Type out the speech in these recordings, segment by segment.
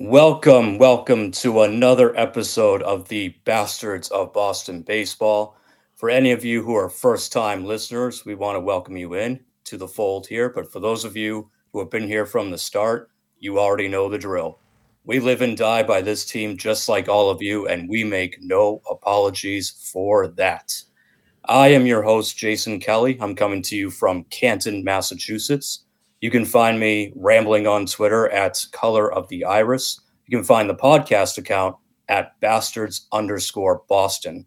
Welcome, welcome to another episode of the Bastards of Boston Baseball. For any of you who are first time listeners, we want to welcome you in to the fold here. But for those of you who have been here from the start, you already know the drill. We live and die by this team just like all of you, and we make no apologies for that. I am your host, Jason Kelly. I'm coming to you from Canton, Massachusetts. You can find me rambling on Twitter at Color of the Iris. You can find the podcast account at bastards underscore Boston.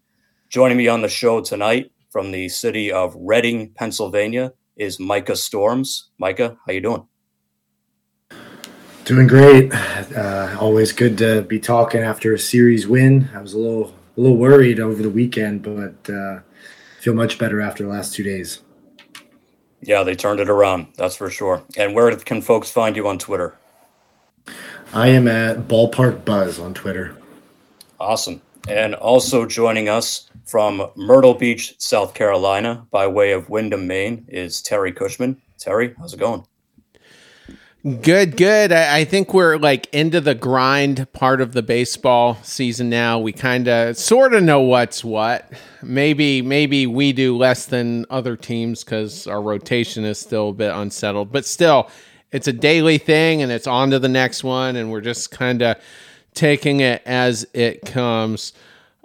Joining me on the show tonight from the city of Reading, Pennsylvania, is Micah Storms. Micah, how you doing? Doing great. Uh, always good to be talking after a series win. I was a little a little worried over the weekend, but uh, feel much better after the last two days. Yeah, they turned it around. That's for sure. And where can folks find you on Twitter? I am at Ballpark Buzz on Twitter. Awesome. And also joining us from Myrtle Beach, South Carolina, by way of Windham, Maine, is Terry Cushman. Terry, how's it going? Good, good. I, I, think we're like into the grind part of the baseball season now. We kind of sort of know what's what. Maybe, maybe we do less than other teams because our rotation is still a bit unsettled. But still, it's a daily thing, and it's on to the next one, and we're just kind of taking it as it comes.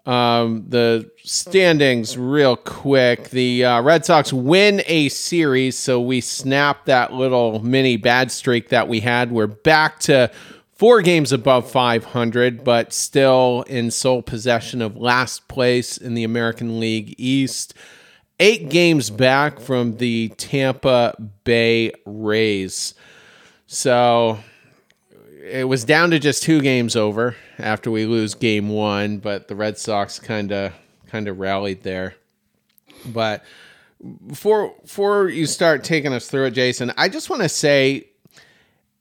Um, the standings real quick. The uh, Red Sox win a series, so we snap that little mini bad streak that we had. We're back to four games above 500, but still in sole possession of last place in the American League East. Eight games back from the Tampa Bay Rays. So it was down to just two games over after we lose game one, but the Red Sox kind of kind of rallied there. But before before you start taking us through it, Jason, I just want to say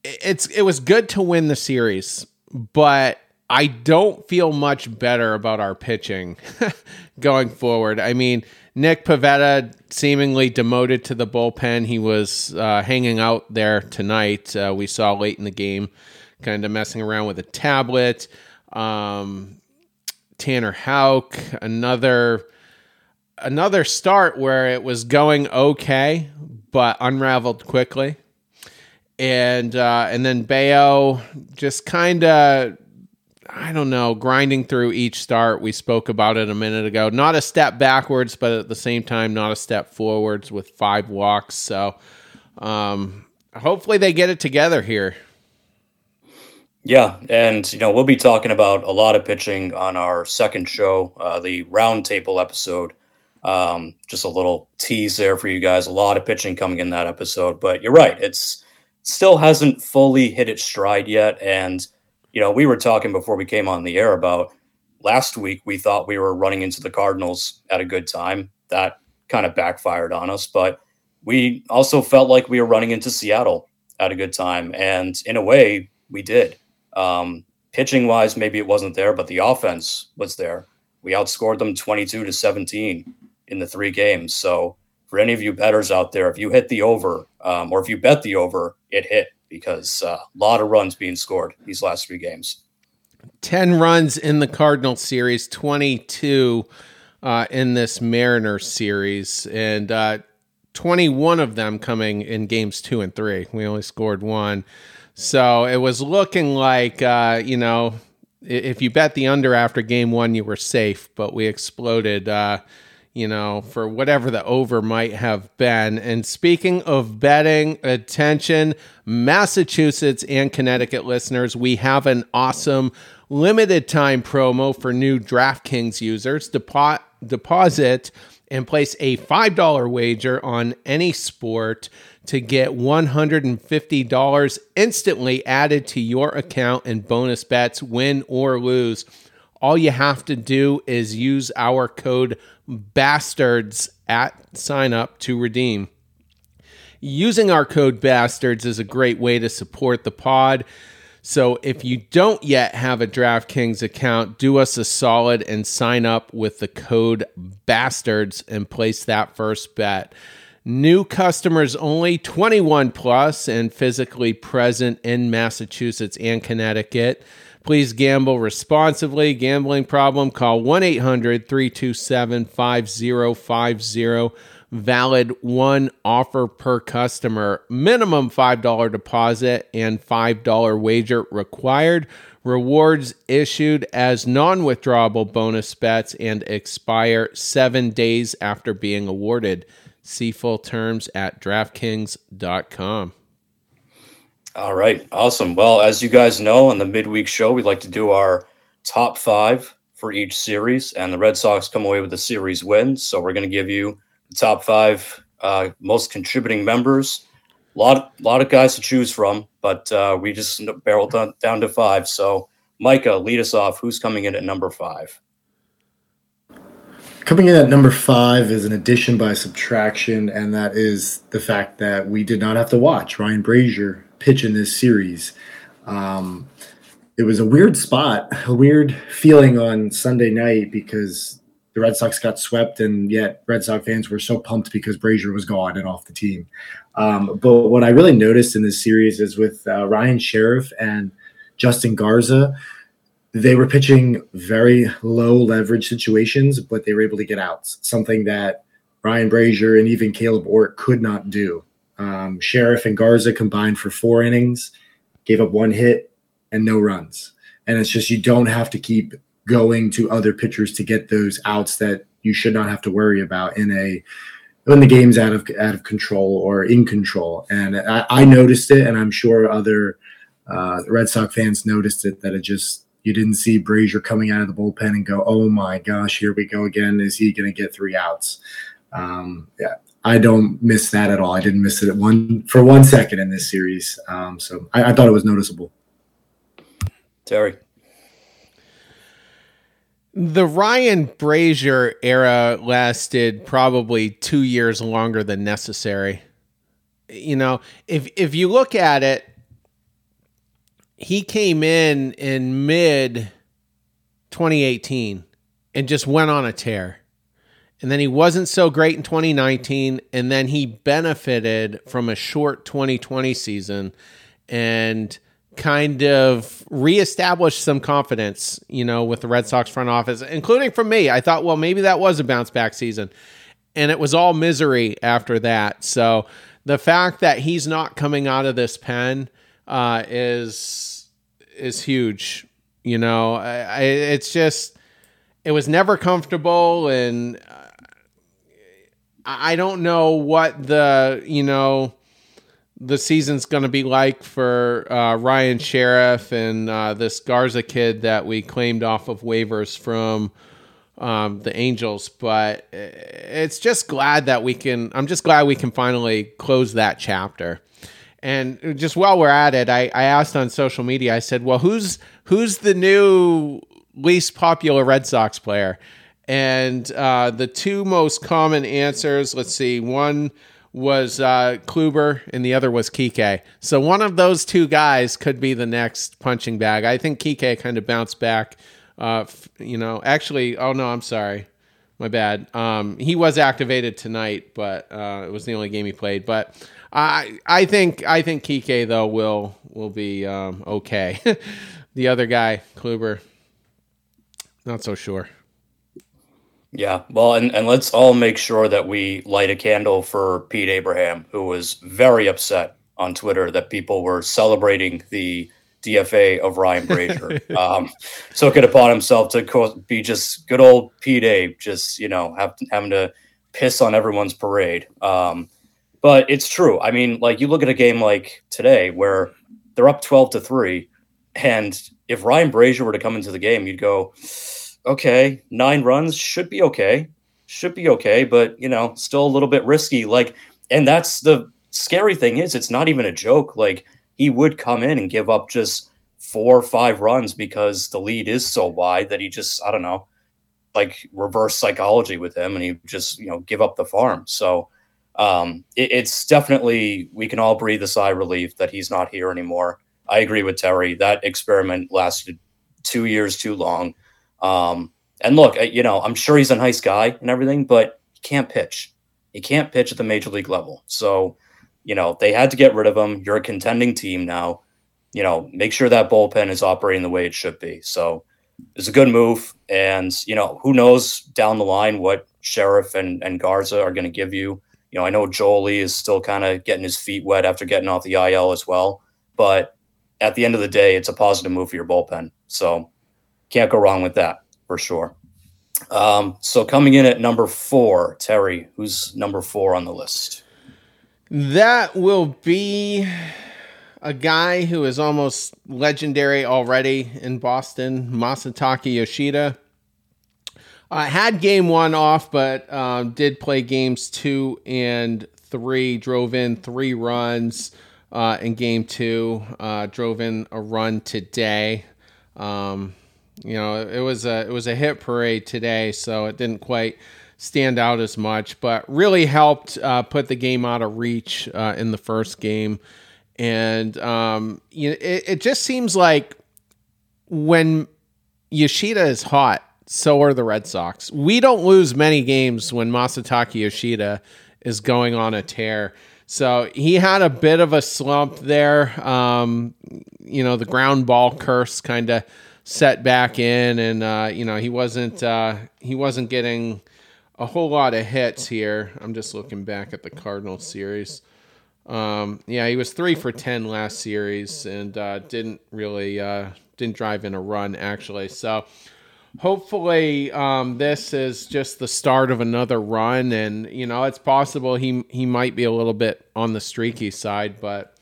it's it was good to win the series, but I don't feel much better about our pitching going forward. I mean, Nick Pivetta seemingly demoted to the bullpen. He was uh, hanging out there tonight. Uh, we saw late in the game kind of messing around with a tablet. Um, Tanner Houck, another another start where it was going okay, but unraveled quickly. And uh, and then Bello just kind of I don't know, grinding through each start. We spoke about it a minute ago. Not a step backwards, but at the same time, not a step forwards with five walks. So um, hopefully they get it together here. Yeah, and you know we'll be talking about a lot of pitching on our second show, uh, the roundtable episode. Um, just a little tease there for you guys. A lot of pitching coming in that episode, but you're right; it's still hasn't fully hit its stride yet. And you know, we were talking before we came on the air about last week. We thought we were running into the Cardinals at a good time. That kind of backfired on us, but we also felt like we were running into Seattle at a good time, and in a way, we did. Um, pitching wise, maybe it wasn't there, but the offense was there. We outscored them 22 to 17 in the three games. So for any of you betters out there, if you hit the over um, or if you bet the over, it hit because uh, a lot of runs being scored these last three games. 10 runs in the Cardinals series, 22 uh, in this Mariners series, and uh, 21 of them coming in games two and three. We only scored one. So it was looking like, uh, you know, if you bet the under after game one, you were safe, but we exploded, uh, you know, for whatever the over might have been. And speaking of betting, attention, Massachusetts and Connecticut listeners, we have an awesome limited time promo for new DraftKings users. Depo- deposit and place a $5 wager on any sport to get $150 instantly added to your account and bonus bets, win or lose. All you have to do is use our code BASTARDS at sign up to redeem. Using our code BASTARDS is a great way to support the pod. So if you don't yet have a DraftKings account, do us a solid and sign up with the code BASTARDS and place that first bet. New customers only 21 plus and physically present in Massachusetts and Connecticut. Please gamble responsibly. Gambling problem, call 1 800 327 5050. Valid one offer per customer. Minimum $5 deposit and $5 wager required. Rewards issued as non withdrawable bonus bets and expire seven days after being awarded. See full terms at DraftKings.com. All right. Awesome. Well, as you guys know, on the midweek show, we like to do our top five for each series, and the Red Sox come away with a series win. So we're going to give you the top five uh, most contributing members. A lot, lot of guys to choose from, but uh, we just barreled down, down to five. So, Micah, lead us off. Who's coming in at number five? Coming in at number five is an addition by subtraction, and that is the fact that we did not have to watch Ryan Brasier pitch in this series. Um, it was a weird spot, a weird feeling on Sunday night because the Red Sox got swept, and yet Red Sox fans were so pumped because Brasier was gone and off the team. Um, but what I really noticed in this series is with uh, Ryan Sherriff and Justin Garza they were pitching very low leverage situations, but they were able to get outs, something that Ryan Brasier and even Kaleb Ort could not do. Um, Sherriff and Garza combined for four innings, gave up one hit and no runs. And it's just you don't have to keep going to other pitchers to get those outs that you should not have to worry about in a when the game's out of out of control or in control. And I, I noticed it, and I'm sure other uh, Red Sox fans noticed it. That it just you didn't see Brasier coming out of the bullpen and go, "Oh my gosh, here we go again. Is he going to get three outs?" Um, yeah, I don't miss that at all. I didn't miss it at one for one second in this series. Um, so I, I thought it was noticeable. Terry. The Ryan Brasier era lasted probably two years longer than necessary. You know, if if you look at it, he came in in mid 2018 and just went on a tear. And then he wasn't so great in 2019. And then he benefited from a short 2020 season and kind of reestablished some confidence, you know, with the Red Sox front office, including from me. I thought, well, maybe that was a bounce back season. And it was all misery after that. So the fact that he's not coming out of this pen uh, is is huge. You know, I, I, it's just it was never comfortable, and uh, I don't know what the you know the season's going to be like for uh, Ryan Sherriff and uh, this Garza kid that we claimed off of waivers from um, the Angels. But it's just glad that we can. I'm just glad we can finally close that chapter. And just while we're at it, I, I asked on social media. I said, "Well, who's who's the new least popular Red Sox player?" And uh, the two most common answers. Let's see. One was uh, Kluber, and the other was Kike. So one of those two guys could be the next punching bag. I think Kike kind of bounced back. Uh, f- you know, actually, oh no, I'm sorry, my bad. Um, he was activated tonight, but uh, it was the only game he played. But I I think I think Kike though will will be um, okay. the other guy, Kluber, not so sure. Yeah, well, and, and let's all make sure that we light a candle for Pete Abraham, who was very upset on Twitter that people were celebrating the DFA of Ryan Brasier. um, took it upon himself to be just good old Pete Abe, just you know, have, having to piss on everyone's parade. Um, but it's true. I mean, like you look at a game like today where they're up 12 to 3 and if Ryan Brasier were to come into the game, you'd go, "Okay, 9 runs should be okay. Should be okay, but, you know, still a little bit risky." Like and that's the scary thing is it's not even a joke. Like he would come in and give up just four or five runs because the lead is so wide that he just I don't know, like reverse psychology with him and he just, you know, give up the farm. So um, it, it's definitely we can all breathe a sigh of relief that he's not here anymore. I agree with Terry. That experiment lasted two years too long. Um, and look, you know, I'm sure he's a nice guy and everything, but he can't pitch. He can't pitch at the major league level. So, you know, they had to get rid of him. You're a contending team now. You know, make sure that bullpen is operating the way it should be. So it's a good move. And, you know, who knows down the line what Sherriff and, and Garza are going to give you. You know, I know Joely is still kind of getting his feet wet after getting off the IL as well. But at the end of the day, it's a positive move for your bullpen. So can't go wrong with that for sure. Um, so coming in at number four, Terry, who's number four on the list? That will be a guy who is almost legendary already in Boston, Masataka Yoshida. I had game one off, but uh, did play games two and three. Drove in three runs uh, in game two. Uh, drove in a run today. Um, you know, it was a it was a hit parade today, so it didn't quite stand out as much, but really helped uh, put the game out of reach uh, in the first game. And um, you know, it, it just seems like when Yoshida is hot, so are the Red Sox. We don't lose many games when Masataka Yoshida is going on a tear. So he had a bit of a slump there. Um, you know, the ground ball curse kind of set back in, and uh, you know he wasn't uh, he wasn't getting a whole lot of hits here. I'm just looking back at the Cardinals series. Um, yeah, he was three for ten last series and uh, didn't really uh, didn't drive in a run actually. So hopefully um, this is just the start of another run, and you know it's possible he he might be a little bit on the streaky side, but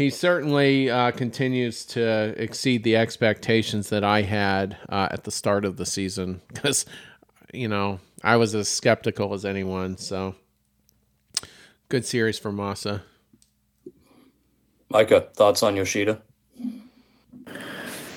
he certainly uh, continues to exceed the expectations that I had uh, at the start of the season because, you know, I was as skeptical as anyone. So, good series for Masa. Micah, thoughts on Yoshida?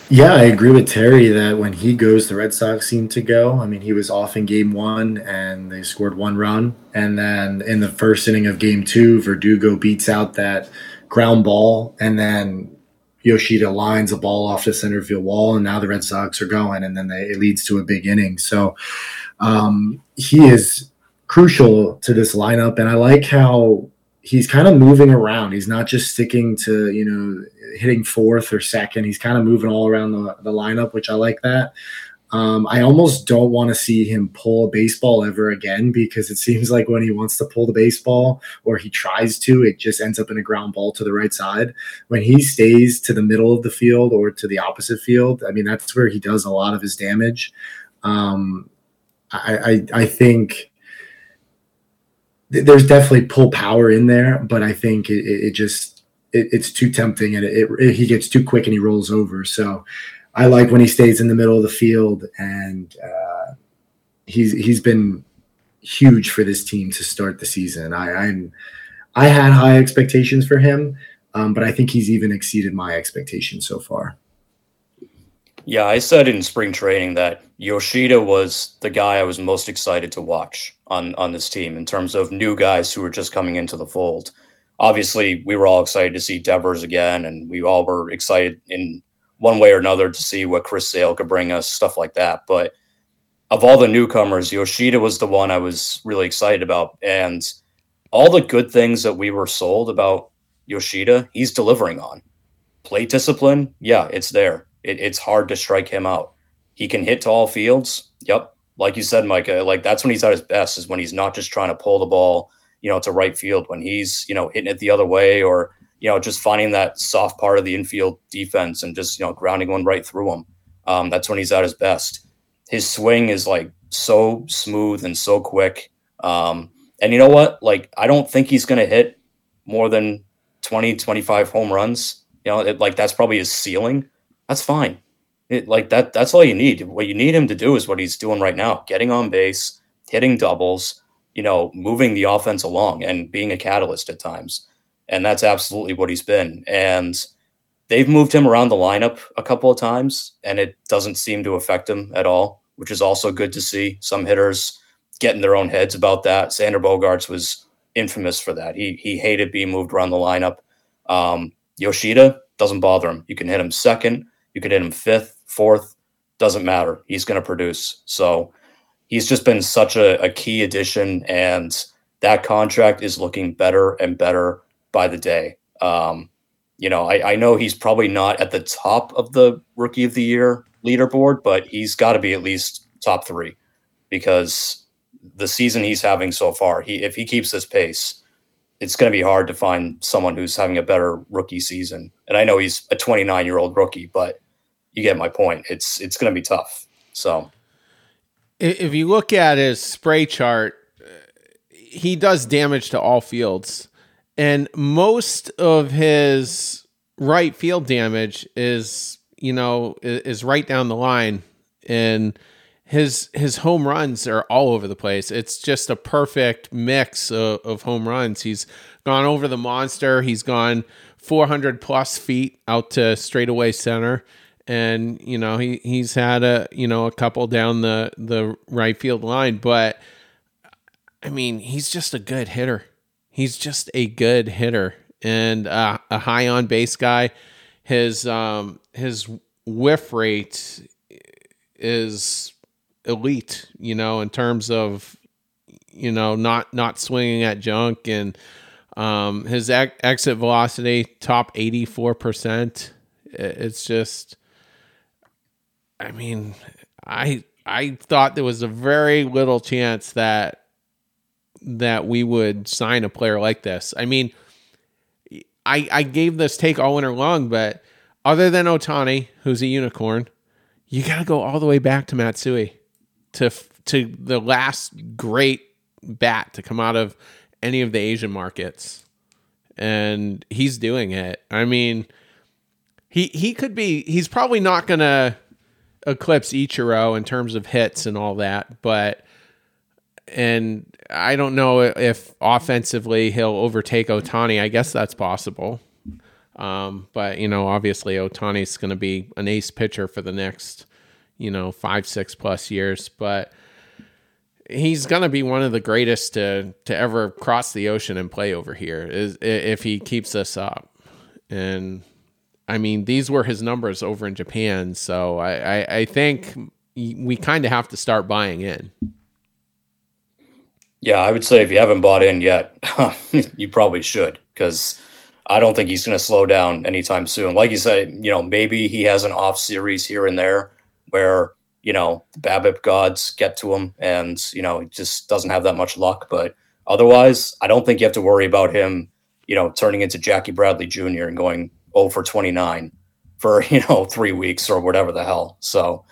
Yeah, I agree with Terry that when he goes, the Red Sox seem to go. I mean, he was off in game one and they scored one run. And then in the first inning of game two, Verdugo beats out that ground ball, and then Yoshida lines a ball off the center field wall, and now the Red Sox are going, and then they, it leads to a big inning. So um, he is crucial to this lineup, and I like how he's kind of moving around. He's not just sticking to you know hitting fourth or second. He's kind of moving all around the, the lineup, which I like that. Um, I almost don't want to see him pull a baseball ever again because it seems like when he wants to pull the baseball or he tries to, it just ends up in a ground ball to the right side. When he stays to the middle of the field or to the opposite field, I mean, that's where he does a lot of his damage. Um, I, I, I think there's definitely pull power in there, but I think it, it just it, it's too tempting and it, it, he gets too quick and he rolls over. So I like when he stays in the middle of the field, and uh, he's he's been huge for this team to start the season. I, I'm I had high expectations for him, um, but I think he's even exceeded my expectations so far. Yeah, I said in spring training that Yoshida was the guy I was most excited to watch on on this team in terms of new guys who were just coming into the fold. Obviously, we were all excited to see Devers again, and we all were excited in one way or another to see what Chris Sale could bring us, stuff like that. But of all the newcomers, Yoshida was the one I was really excited about. And all the good things that we were sold about Yoshida, he's delivering on. Plate discipline, yeah, it's there. It, it's hard to strike him out. He can hit to all fields. Yep. Like you said, Micah, like that's when he's at his best, is when he's not just trying to pull the ball, you know, to right field, when he's, you know, hitting it the other way or you know, just finding that soft part of the infield defense and just, you know, grounding one right through him. Um, that's when he's at his best. His swing is like so smooth and so quick. Um, and you know what? Like, I don't think he's going to hit more than 20, 25 home runs. You know, it, like that's probably his ceiling. That's fine. It, like that, that's all you need. What you need him to do is what he's doing right now getting on base, hitting doubles, you know, moving the offense along and being a catalyst at times and that's absolutely what he's been. And they've moved him around the lineup a couple of times, and it doesn't seem to affect him at all, which is also good to see. Some hitters getting their own heads about that. Xander Bogaerts was infamous for that. He he hated being moved around the lineup. Um, Yoshida doesn't bother him. You can hit him second, you can hit him fifth, fourth, doesn't matter. He's going to produce. So he's just been such a, a key addition and that contract is looking better and better by the day. Um, you know, I, I know he's probably not at the top of the rookie of the year leaderboard, but he's got to be at least top three because the season he's having so far, he if he keeps this pace, it's going to be hard to find someone who's having a better rookie season. And I know he's a 29 year old rookie, but you get my point. It's it's going to be tough. So, if you look at his spray chart, uh, he does damage to all fields, and most of his right field damage is you know is right down the line, and his his home runs are all over the place. It's just a perfect mix of, of home runs. He's gone over the monster. He's gone 400 plus feet out to straightaway center, and you know he he's had a you know a couple down the the right field line. But I mean, he's just a good hitter. He's just a good hitter and uh, a high on base guy. His um his whiff rate is elite, you know, in terms of you know not not swinging at junk and um, his ex- exit velocity top eighty four percent. It's just, I mean, I I thought there was a very little chance that that we would sign a player like this. I mean, I I gave this take all winter long, but other than Ohtani, who's a unicorn, you got to go all the way back to Matsui to to the last great bat to come out of any of the Asian markets, and he's doing it. I mean, he he could be. He's probably not gonna eclipse Ichiro in terms of hits and all that, but and I don't know if offensively he'll overtake Ohtani. I guess that's possible. Um, but you know, obviously Ohtani's going to be an ace pitcher for the next you know, five, six plus years. But he's going to be one of the greatest to, to ever cross the ocean and play over here is if he keeps this up. And I mean, these were his numbers over in Japan. So I, I, I think we kind of have to start buying in. Yeah, I would say if you haven't bought in yet, you probably should because I don't think he's going to slow down anytime soon. Like you said, you know, maybe he has an off series here and there, where you know the BABIP gods get to him, and you know he just doesn't have that much luck. But otherwise, I don't think you have to worry about him, you know, turning into Jackie Bradley Jr. and going 0 for 29 for you know three weeks or whatever the hell. So,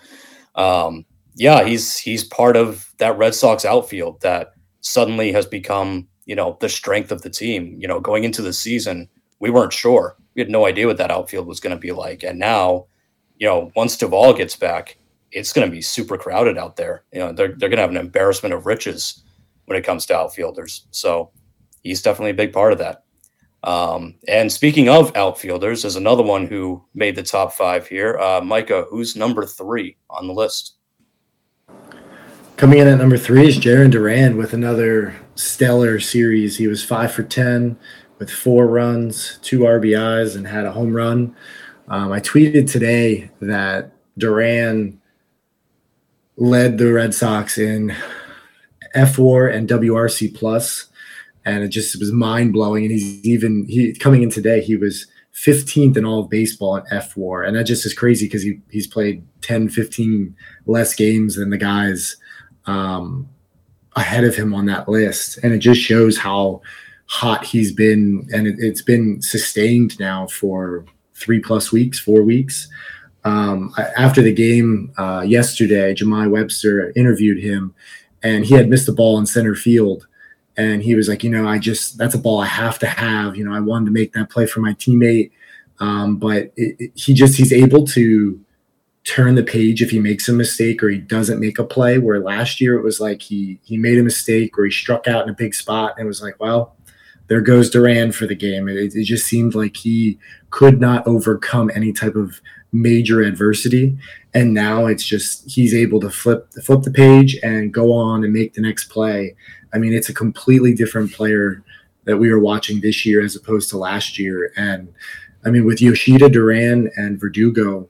um, yeah, he's he's part of that Red Sox outfield that suddenly has become you know the strength of the team. You know, going into the season, we weren't sure. We had no idea what that outfield was going to be like, and now you know, once Duvall gets back, it's going to be super crowded out there. You know, they're, they're going to have an embarrassment of riches when it comes to outfielders. So he's definitely a big part of that. Um, and speaking of outfielders, there's another one who made the top five here. Uh, Micah, who's number three on the list? Coming in at number three is Jarren Duran with another stellar series. He was five for 10 with four runs, two RBIs, and had a home run. Um, I tweeted today that Duran led the Red Sox in fWAR and WRC plus, and it just was mind blowing. And he's even he coming in today. He was 15th in all of baseball in fWAR, and that just is crazy because he he's played 10, 15 less games than the guys um, ahead of him on that list, and it just shows how hot he's been, and it, it's been sustained now for three plus weeks, four weeks. Um, after the game uh, yesterday, Jahmai Webster interviewed him, and he had missed the ball in center field. And he was like, you know, I just that's a ball I have to have. You know, I wanted to make that play for my teammate, um, but it, it, he just he's able to turn the page if he makes a mistake or he doesn't make a play. Where last year it was like he he made a mistake or he struck out in a big spot and it was like, well, there goes Duran for the game. It, it, just seemed like he could not overcome any type of major adversity, and now it's just he's able to flip flip the page and go on and make the next play. I mean, it's a completely different player that we were watching this year as opposed to last year. And I mean, with Yoshida, Duran, and Verdugo,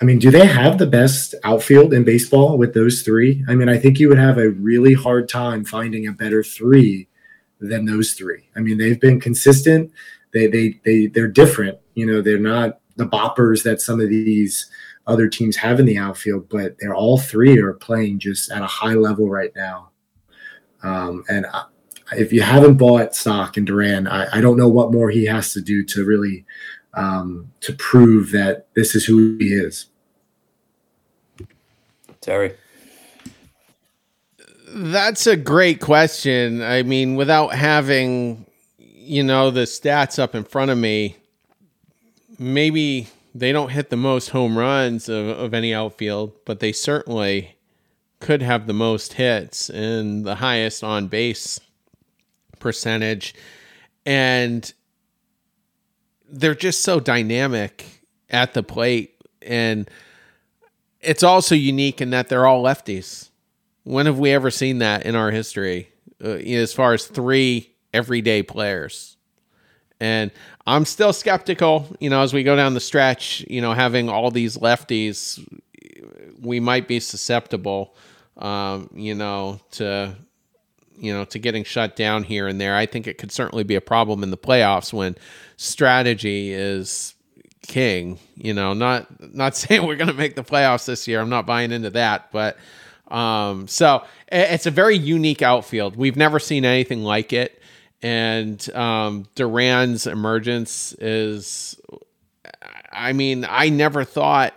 I mean, do they have the best outfield in baseball with those three? I mean, I think you would have a really hard time finding a better three than those three. I mean, they've been consistent. They they they they're different. You know, they're not the boppers that some of these other teams have in the outfield, but they're all three are playing just at a high level right now. Um, and I, if you haven't bought stock in Duran, I, I, don't know what more he has to do to really um, to prove that this is who he is. Terry. That's a great question. I mean, without having, you know, the stats up in front of me, maybe they don't hit the most home runs of, of any outfield, but they certainly could have the most hits and the highest on base percentage. And they're just so dynamic at the plate. And it's also unique in that they're all lefties. When have we ever seen that in our history? Uh, as far as three everyday players. And I'm still skeptical, you know, as we go down the stretch, you know, having all these lefties, we might be susceptible, um, you know, to, you know, to getting shut down here and there. I think it could certainly be a problem in the playoffs when strategy is king. You know, not not saying we're going to make the playoffs this year. I'm not buying into that, but um, so it's a very unique outfield. We've never seen anything like it, and um, Duran's emergence is. I mean, I never thought.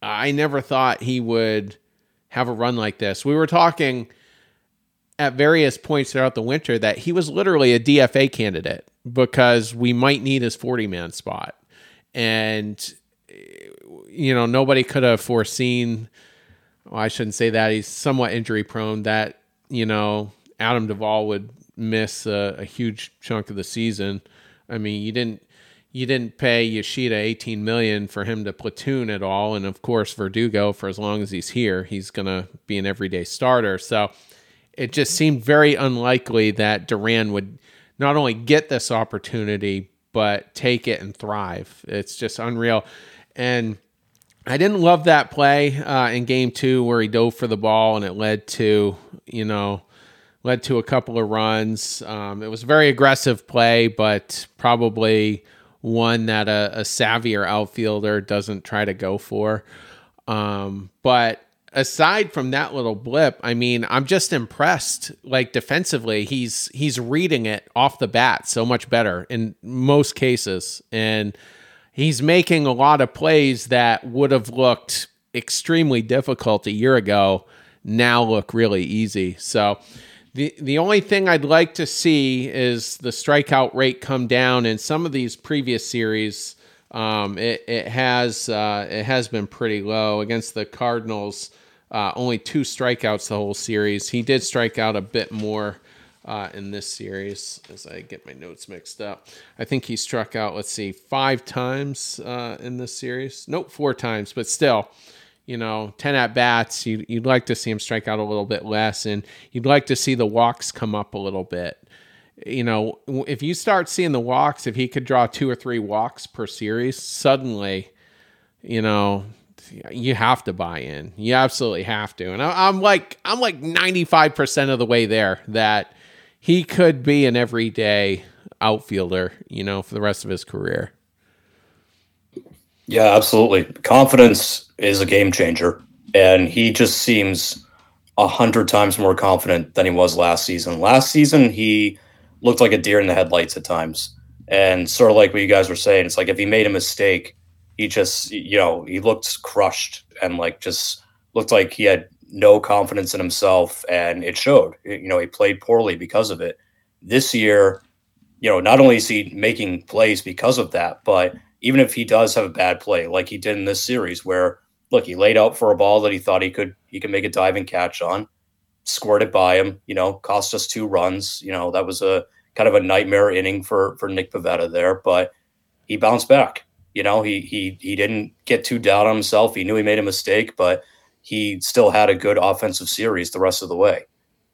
I never thought he would have a run like this. We were talking at various points throughout the winter that he was literally a DFA candidate because we might need his 40 man spot and you know nobody could have foreseen. Well, I shouldn't say that he's somewhat injury prone. That you know Adam Duvall would miss a, a huge chunk of the season. I mean, you didn't you didn't pay Yoshida 18 million for him to platoon at all and of course Verdugo for as long as he's here he's going to be an everyday starter so it just seemed very unlikely that Duran would not only get this opportunity but take it and thrive. It's just unreal. And I didn't love that play uh, in game two where he dove for the ball and it led to, you know, led to a couple of runs. Um, it was a very aggressive play, but probably one that a, a savvier outfielder doesn't try to go for. Um, but aside from that little blip, I mean, I'm just impressed. Like defensively, he's he's reading it off the bat so much better in most cases, and he's making a lot of plays that would have looked extremely difficult a year ago now look really easy. So. The, the only thing I'd like to see is the strikeout rate come down in some of these previous series. Um, it, it has uh, it has been pretty low against the Cardinals. Uh, only two strikeouts the whole series. He did strike out a bit more uh, in this series as I get my notes mixed up. I think he struck out, let's see, five times uh, in this series. Nope, four times, but still, you know, 10 at bats. You'd, you'd like to see him strike out a little bit less, and you'd like to see the walks come up a little bit. You know, if you start seeing the walks, if he could draw two or three walks per series, suddenly, you know, you have to buy in. You absolutely have to. And I, am like I'm like 95% of the way there that he could be an everyday outfielder, you know, for the rest of his career. Yeah, absolutely. Confidence is a game changer, and he just seems a hundred times more confident than he was last season. Last season, he looked like a deer in the headlights at times, and sort of like what you guys were saying. It's like if he made a mistake, he just you know he looked crushed and like just looked like he had no confidence in himself and it showed you know he played poorly because of it this year you know not only is he making plays because of that but even if he does have a bad play like he did in this series where look he laid out for a ball that he thought he could he could make a diving catch on squirted by him you know cost us two runs you know that was a kind of a nightmare inning for for nick Pivetta there but he bounced back you know, he he he didn't get too down on himself. He knew he made a mistake, but he still had a good offensive series the rest of the way.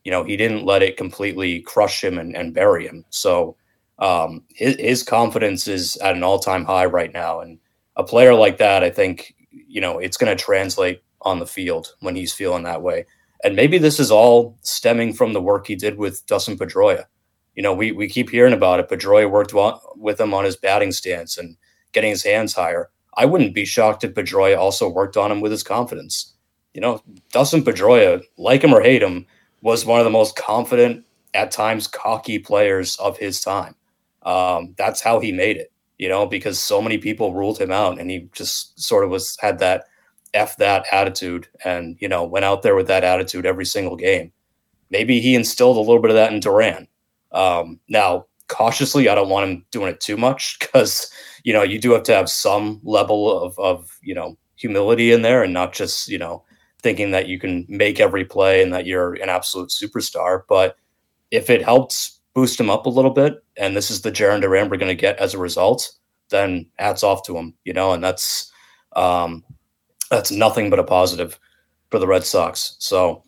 You know, he didn't let it completely crush him and, and bury him. So um, his, his confidence is at an all time high right now. And a player like that, I think, you know, it's going to translate on the field when he's feeling that way. And maybe this is all stemming from the work he did with Dustin Pedroia. You know, we, we keep hearing about it. Pedroia worked with him on his batting stance and getting his hands higher. I wouldn't be shocked if Pedroia also worked on him with his confidence. You know, Dustin Pedroia, like him or hate him, was one of the most confident, at times cocky players of his time. Um, that's how he made it, you know, because so many people ruled him out and he just sort of was had that F that attitude and, you know, went out there with that attitude every single game. Maybe he instilled a little bit of that in Duran. Um, now, cautiously, I don't want him doing it too much because, you know, you do have to have some level of, of, you know, humility in there and not just, you know, thinking that you can make every play and that you're an absolute superstar. But if it helps boost him up a little bit, and this is the Jarren Duran we're going to get as a result, then hats off to him, you know, and that's um, that's nothing but a positive for the Red Sox. So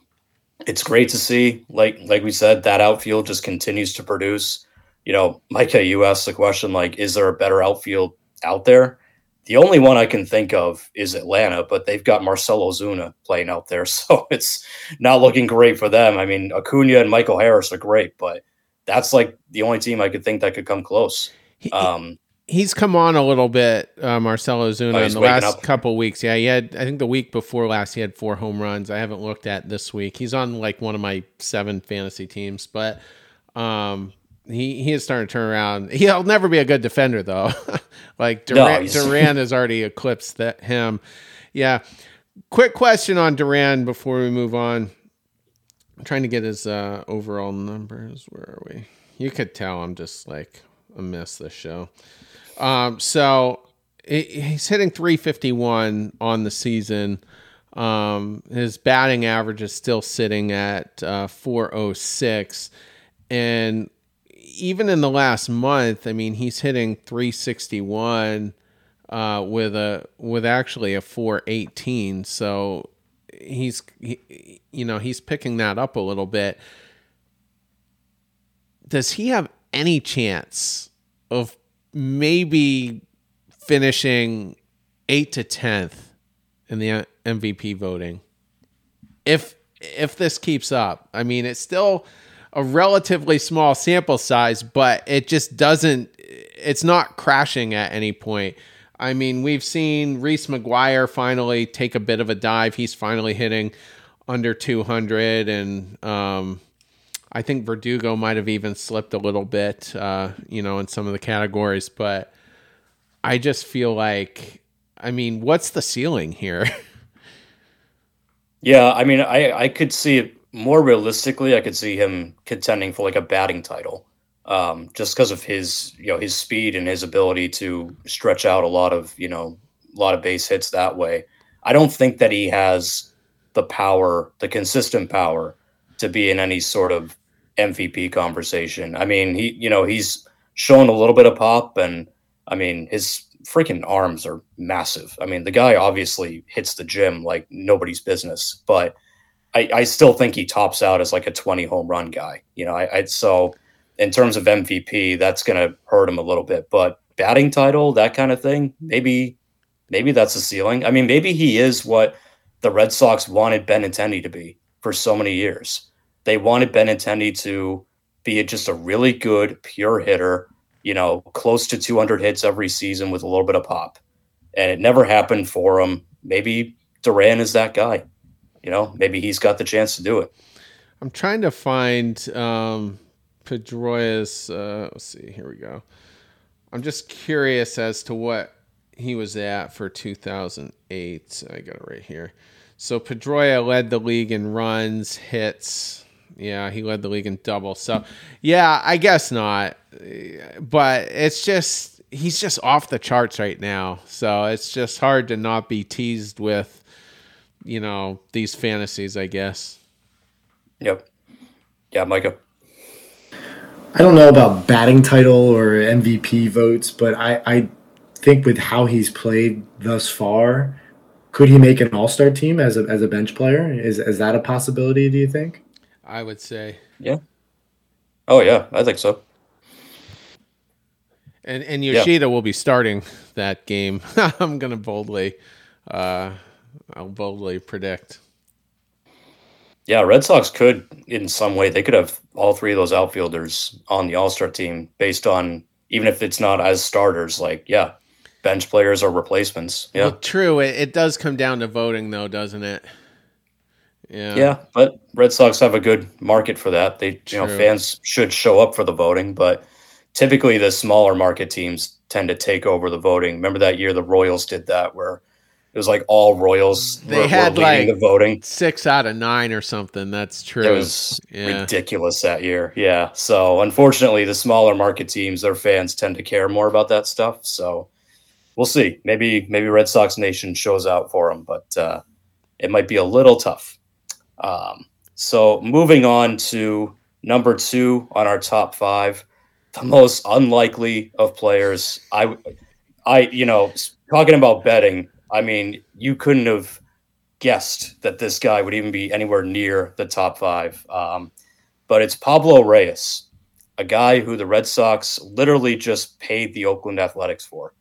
it's great to see, like like we said, that outfield just continues to produce. You know, Micah, you asked the question like, is there a better outfield out there? The only one I can think of is Atlanta, but they've got Marcell Ozuna playing out there, so it's not looking great for them. I mean, Acuna and Michael Harris are great, but that's like the only team I could think that could come close. Um, he's come on a little bit, uh, Marcell Ozuna, oh, in the last up. couple weeks. Yeah, he had. I think the week before last, he had four home runs. I haven't looked at this week. He's on like one of my seven fantasy teams, but um, he he is starting to turn around. He'll never be a good defender though. like Duran, no, Duran has already eclipsed that him. Yeah. Quick question on Duran before we move on. I'm trying to get his uh, overall numbers. Where are we? You could tell I'm just like a miss this show. Um, so he's hitting 351 on the season. Um, his batting average is still sitting at uh, 406. And even in the last month, I mean, he's hitting 361 uh, with a with actually a 418. So he's he, you know he's picking that up a little bit. Does he have any chance of maybe finishing eight to tenth in the MVP voting. If if this keeps up, I mean, it's still a relatively small sample size, but it just doesn't. It's not crashing at any point. I mean, we've seen Reese McGuire finally take a bit of a dive. He's finally hitting under 200, and um, I think Verdugo might have even slipped a little bit, uh, you know, in some of the categories. But I just feel like, I mean, what's the ceiling here? yeah, I mean, I I could see it more realistically. I could see him contending for like a batting title, um, just because of his you know his speed and his ability to stretch out a lot of you know a lot of base hits that way. I don't think that he has the power, the consistent power to be in any sort of MVP conversation. I mean, he you know he's shown a little bit of pop, and I mean his freaking arms are massive. I mean, the guy obviously hits the gym like nobody's business, but I, I still think he tops out as like a 20 home run guy. You know, I, I so in terms of MVP, that's going to hurt him a little bit. But batting title, that kind of thing, maybe maybe that's the ceiling. I mean, maybe he is what the Red Sox wanted Benintendi to be for so many years. They wanted Benintendi to be just a really good pure hitter, you know, close to 200 hits every season with a little bit of pop. And it never happened for him. Maybe Duran is that guy. You know, maybe he's got the chance to do it. I'm trying to find um, Pedroia's. Uh, let's see. Here we go. I'm just curious as to what he was at for 2008. I got it right here. So Pedroia led the league in runs, hits, yeah, he led the league in double. So, yeah, I guess not. But it's just he's just off the charts right now. So it's just hard to not be teased with, you know, these fantasies. I guess. Yep. Yeah, Micah. I don't know about batting title or MVP votes, but I, I think with how he's played thus far, could he make an All Star team as a as a bench player? Is is that a possibility? Do you think? I would say. Yeah. Oh yeah, I think so. And and Yoshida yeah. will be starting that game. I'm gonna boldly uh, I'll boldly predict. Yeah, Red Sox could, in some way, they could have all three of those outfielders on the All Star team based on even if it's not as starters. Like, yeah, bench players or replacements. Yeah, well, true. It, it does come down to voting, though, doesn't it? Yeah. Yeah, but Red Sox have a good market for that. They, True. you know, fans should show up for the voting, but typically the smaller market teams tend to take over the voting. Remember that year the Royals did that where it was like all Royals they were, had were like the voting. Six out of nine or something. That's true. It was yeah. ridiculous that year. Yeah. So unfortunately the smaller market teams, their fans tend to care more about that stuff. So we'll see. Maybe maybe Red Sox Nation shows out for them, but uh, it might be a little tough. Um, so moving on to number two on our top five, the most unlikely of players. I, I, you know, talking about betting. I mean, you couldn't have guessed that this guy would even be anywhere near the top five. Um, but it's Pablo Reyes, a guy who the Red Sox literally just paid the Oakland Athletics for.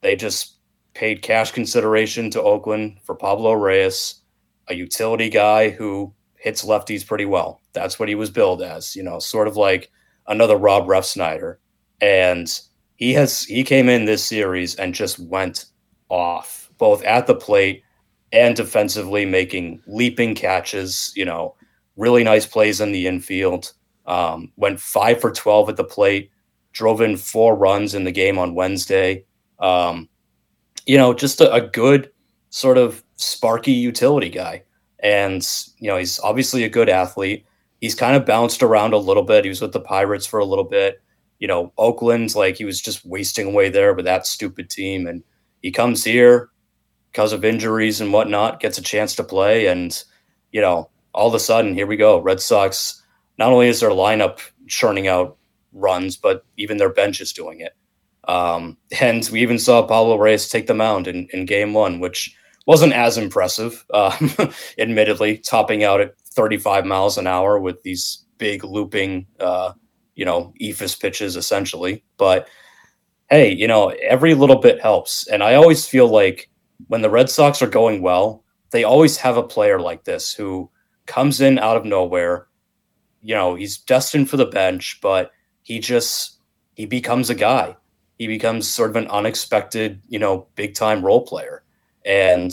They just paid cash consideration to Oakland for Pablo Reyes a utility guy who hits lefties pretty well. That's what he was billed as, you know, sort of like another Rob Refsnyder. And he has he came in this series and just went off, both at the plate and defensively, making leaping catches, you know, really nice plays in the infield. Um, went five for 12 at the plate, drove in four runs in the game on Wednesday. Um, you know, just a, a good sort of sparky utility guy. And, you know, he's obviously a good athlete. He's kind of bounced around a little bit. He was with the Pirates for a little bit. You know, Oakland, like he was just wasting away there with that stupid team. And he comes here because of injuries and whatnot, gets a chance to play. And, you know, all of a sudden, here we go. Red Sox, not only is their lineup churning out runs, but even their bench is doing it. Um, and we even saw Pablo Reyes take the mound in, in game one, which wasn't as impressive, um, admittedly, topping out at 35 miles an hour with these big looping, uh, you know, eephus pitches essentially. But hey, you know, every little bit helps. And I always feel like when the Red Sox are going well, they always have a player like this who comes in out of nowhere. You know, he's destined for the bench, but he just he becomes a guy. He becomes sort of an unexpected, you know, big time role player. And,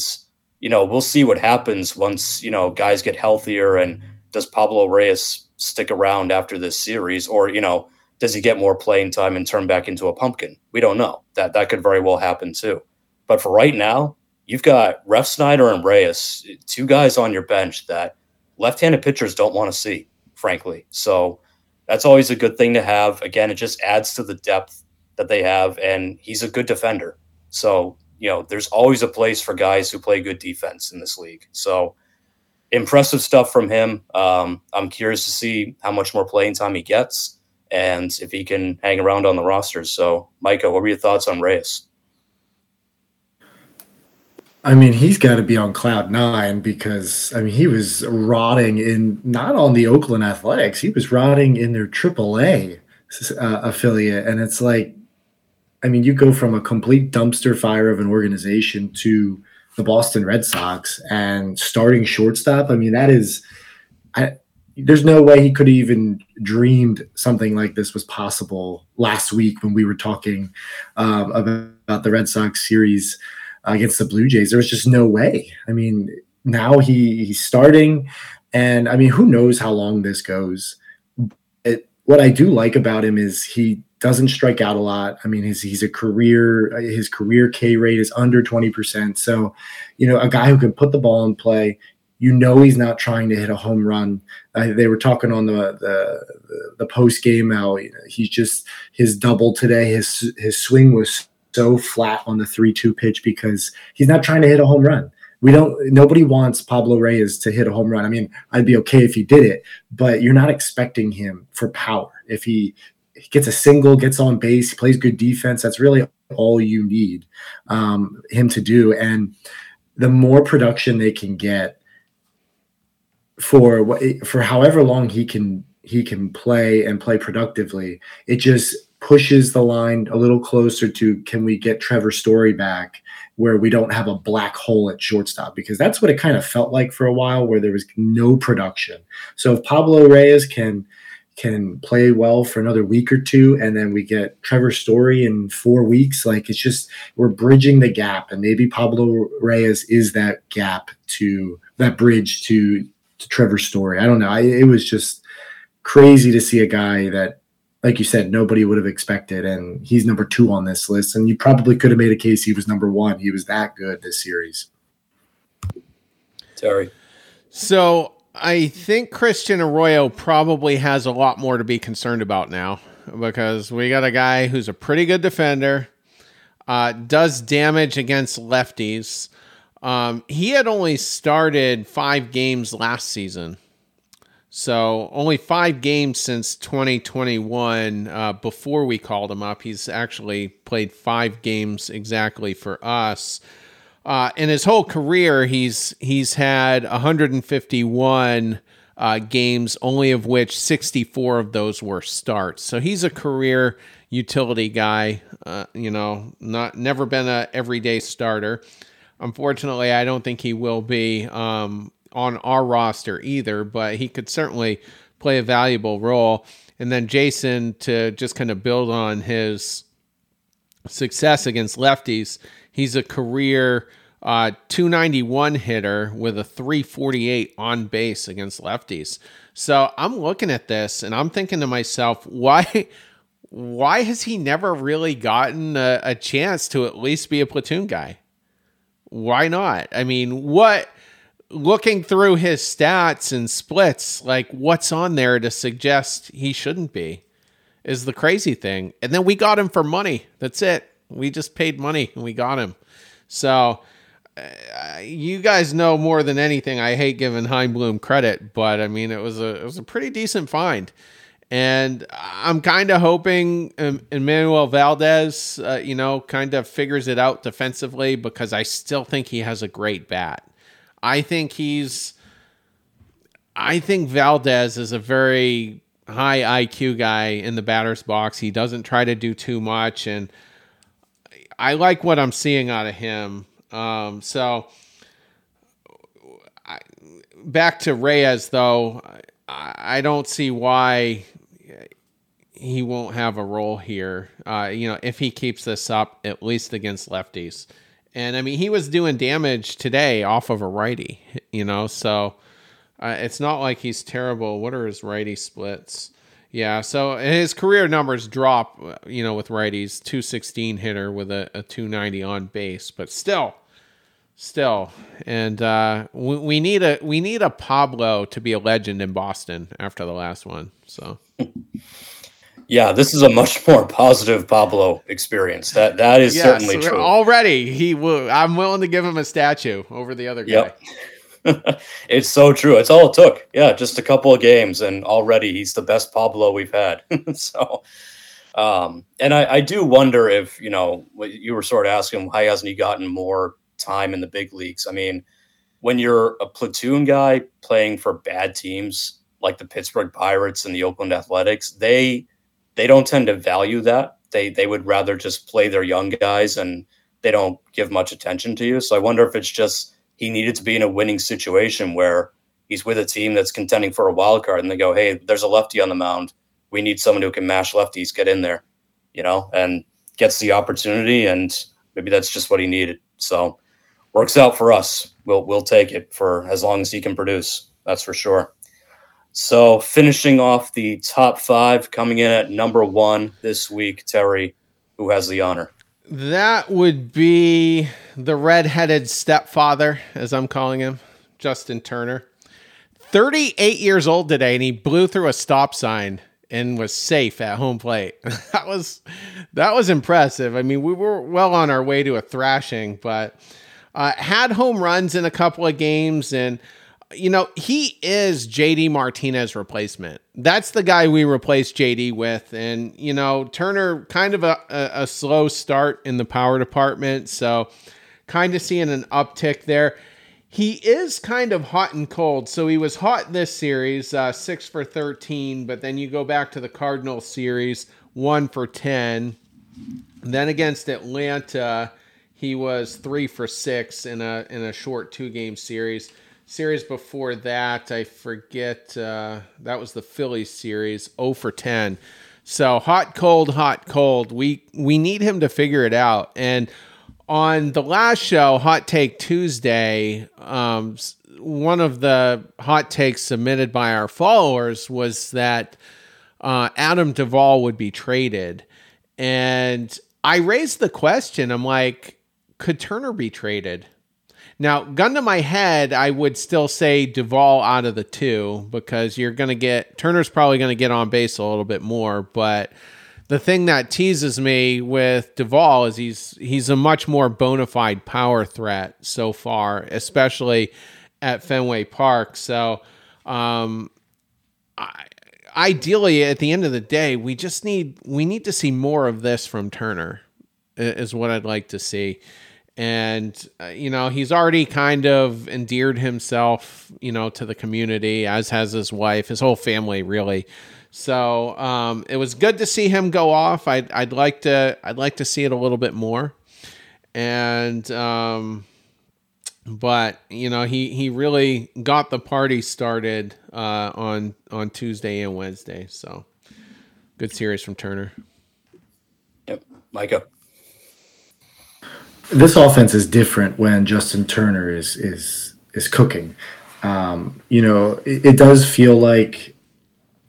you know, we'll see what happens once, you know, guys get healthier and does Pablo Reyes stick around after this series or, you know, does he get more playing time and turn back into a pumpkin? We don't know. That that could very well happen too. But for right now, you've got Refsnyder and Reyes, two guys on your bench that left-handed pitchers don't want to see, frankly. So that's always a good thing to have. Again, it just adds to the depth that they have, and he's a good defender. So you know, there's always a place for guys who play good defense in this league. So impressive stuff from him. Um, I'm curious to see how much more playing time he gets and if he can hang around on the rosters. So, Micah, what were your thoughts on Reyes? I mean, he's got to be on cloud nine because I mean he was rotting in not on the Oakland Athletics, he was rotting in their AAA uh, affiliate, and it's like I mean, you go from a complete dumpster fire of an organization to the Boston Red Sox and starting shortstop. I mean, that is, I, there's no way he could have even dreamed something like this was possible last week when we were talking um, about, about, the Red Sox series against the Blue Jays. There was just no way. I mean, now he he's starting, and I mean, who knows how long this goes. It, what I do like about him is he doesn't strike out a lot. I mean, he's he's a career his career K rate is under 20%. So, you know, a guy who can put the ball in play, you know he's not trying to hit a home run. Uh, they were talking on the the, the post game how he's just his double today. His his swing was so flat on the three two pitch because he's not trying to hit a home run. We don't. Nobody wants Pablo Reyes to hit a home run. I mean, I'd be okay if he did it, but you're not expecting him for power. If he gets a single, gets on base, plays good defense. That's really all you need um, him to do. And the more production they can get for for however long he can he can play and play productively, it just pushes the line a little closer to can we get Trevor Story back where we don't have a black hole at shortstop because that's what it kind of felt like for a while where there was no production. So if Pablo Reyes can can play well for another week or two and then we get Trevor Story in 4 weeks like it's just we're bridging the gap and maybe Pablo Reyes is that gap to that bridge to, to Trevor Story. I don't know. I, it was just crazy to see a guy that like you said, nobody would have expected. And he's number two on this list. And you probably could have made a case he was number one. He was that good this series. Terry. So I think Christian Arroyo probably has a lot more to be concerned about now because we got a guy who's a pretty good defender, uh, does damage against lefties. Um, he had only started five games last season. So only five games since 2021 uh, before we called him up. He's actually played five games exactly for us. Uh, in his whole career, he's he's had 151 uh, games, only of which 64 of those were starts. So he's a career utility guy. Uh, you know, not never been a everyday starter. Unfortunately, I don't think he will be. Um, on our roster either, but he could certainly play a valuable role. And then Jason to just kind of build on his success against lefties. He's a career uh, 291 hitter with a 348 on base against lefties. So I'm looking at this and I'm thinking to myself, why? Why has he never really gotten a, a chance to at least be a platoon guy? Why not? I mean, what looking through his stats and splits, like what's on there to suggest he shouldn't be is the crazy thing. And then we got him for money. That's it. We just paid money and we got him. So uh, you guys know more than anything. I hate giving Chaim Bloom credit, but I mean it was a it was a pretty decent find. And I'm kind of hoping Enmanuel Valdez, uh, you know, kind of figures it out defensively because I still think he has a great bat. I think he's. I think Valdez is a very high IQ guy in the batter's box. He doesn't try to do too much, and I like what I'm seeing out of him. Um, so, I, back to Reyes, though, I, I, don't see why he won't have a role here. Uh, you know, if he keeps this up, at least against lefties. And I mean, he was doing damage today off of a righty, you know, so uh, it's not like he's terrible. What are his righty splits? Yeah, so his career numbers drop, you know, with righties 216 hitter with a, a 290 on base, but still, still, and uh, we, we need a we need a Pablo to be a legend in Boston after the last one. So. Yeah, this is a much more positive Pablo experience. That that is yes, certainly true. Already, he will. I'm willing to give him a statue over the other guy. Yep. it's so true. It's all it took. Yeah, just a couple of games, and already he's the best Pablo we've had. so, um, and I, I do wonder if you know you were sort of asking why hasn't he gotten more time in the big leagues? I mean, when you're a platoon guy playing for bad teams like the Pittsburgh Pirates and the Oakland Athletics, they they don't tend to value that. They they would rather just play their young guys and they don't give much attention to you. So I wonder if it's just he needed to be in a winning situation where he's with a team that's contending for a wild card and they go, Hey, there's a lefty on the mound. We need someone who can mash lefties, get in there, you know, and gets the opportunity and maybe that's just what he needed. So works out for us. We'll we'll take it for as long as he can produce. That's for sure. So finishing off the top five, coming in at number one this week, Terry, who has the honor? That would be the redheaded stepfather, as I'm calling him, Justin Turner. 38 years old today, and he blew through a stop sign and was safe at home plate. that was that was impressive. I mean, we were well on our way to a thrashing, but uh, had home runs in a couple of games and you know, he is JD Martinez replacement. That's the guy we replaced JD with. And, you know, Turner kind of a, a, a slow start in the power department. So kind of seeing an uptick there. He is kind of hot and cold. So he was hot this series, uh, six for 13, but then you go back to the Cardinal series, one for 10. then against Atlanta, he was three for six in a in a short two game series. Series before that, I forget uh, that was the Phillies series, 0 for 10. So hot, cold, hot, cold. We we need him to figure it out. And on the last show, Hot Take Tuesday, um, one of the hot takes submitted by our followers was that uh, Adam Duvall would be traded. And I raised the question I'm like, could Turner be traded? Now, gun to my head, I would still say Duvall out of the two because you're going to get Turner's probably going to get on base a little bit more. But the thing that teases me with Duvall is he's he's a much more bona fide power threat so far, especially at Fenway Park. So, um, I, ideally, at the end of the day, we just need we need to see more of this from Turner. Is what I'd like to see and uh, you know he's already kind of endeared himself you know to the community as has his wife his whole family really. So um, it was good to see him go off. I'd, I'd like to i'd like to see it a little bit more. And um, but you know he he really got the party started uh, on on tuesday and wednesday. So good series from turner. Yep. Micah this offense is different when Justin Turner is is is cooking. Um, you know, it, it, does feel like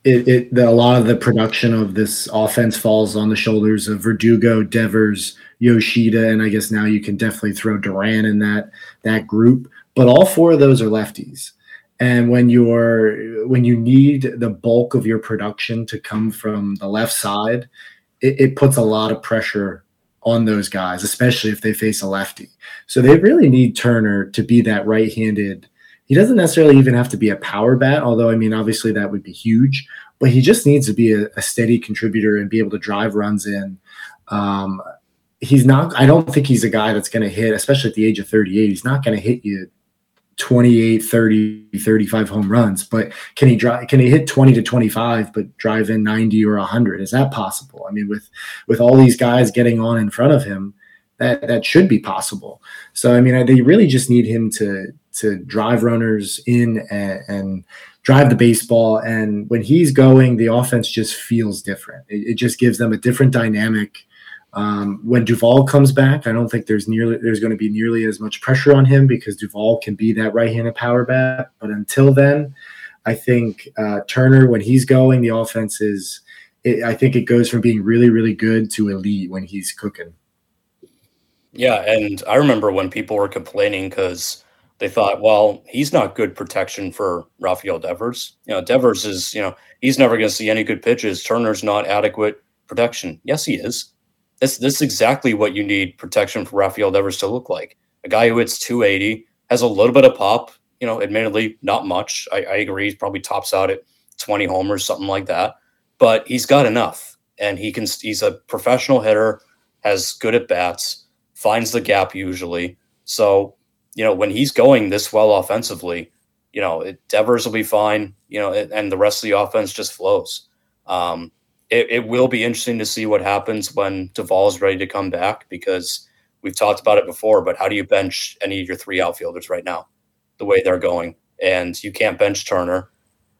it, it the, a lot of the production of this offense falls on the shoulders of Verdugo, Devers, Yoshida, and I guess now you can definitely throw Duran in that that group. But all four of those are lefties. And when you're when you need the bulk of your production to come from the left side, it, it puts a lot of pressure on those guys, especially if they face a lefty. So they really need Turner to be that right handed. He doesn't necessarily even have to be a power bat, although, I mean, obviously that would be huge, but he just needs to be a, a steady contributor and be able to drive runs in. Um, he's not, I don't think he's a guy that's going to hit, especially at the age of 38, he's not going to hit you 28 30 35 home runs but can he drive can he hit 20 to 25 but drive in 90 or 100 is that possible? I mean with with all these guys getting on in front of him that that should be possible. So i mean they really just need him to to drive runners in and, and drive the baseball. And when he's going the offense just feels different. It, it just gives them a different dynamic um, when Duvall comes back, I don't think there's nearly there's going to be nearly as much pressure on him because Duvall can be that right-handed power bat. But until then, I think uh, Turner, when he's going, the offense is. It, I think it goes from being really really good to elite when he's cooking. Yeah, and I remember when people were complaining because they thought, well, he's not good protection for Rafael Devers. You know, Devers is, you know, he's never going to see any good pitches. Turner's not adequate protection. Yes, he is. This this is exactly what you need protection for Rafael Devers to look like. A guy who hits 280 has a little bit of pop. You know, admittedly, not much. I, I agree. He probably tops out at 20 homers, something like that. But he's got enough, and he can. He's a professional hitter, has good at bats, finds the gap usually. So, you know, when he's going this well offensively, you know, it, Devers will be fine. You know, and the rest of the offense just flows. Um, it, it will be interesting to see what happens when Duvall is ready to come back because we've talked about it before. But how do you bench any of your three outfielders right now, the way they're going? And you can't bench Turner.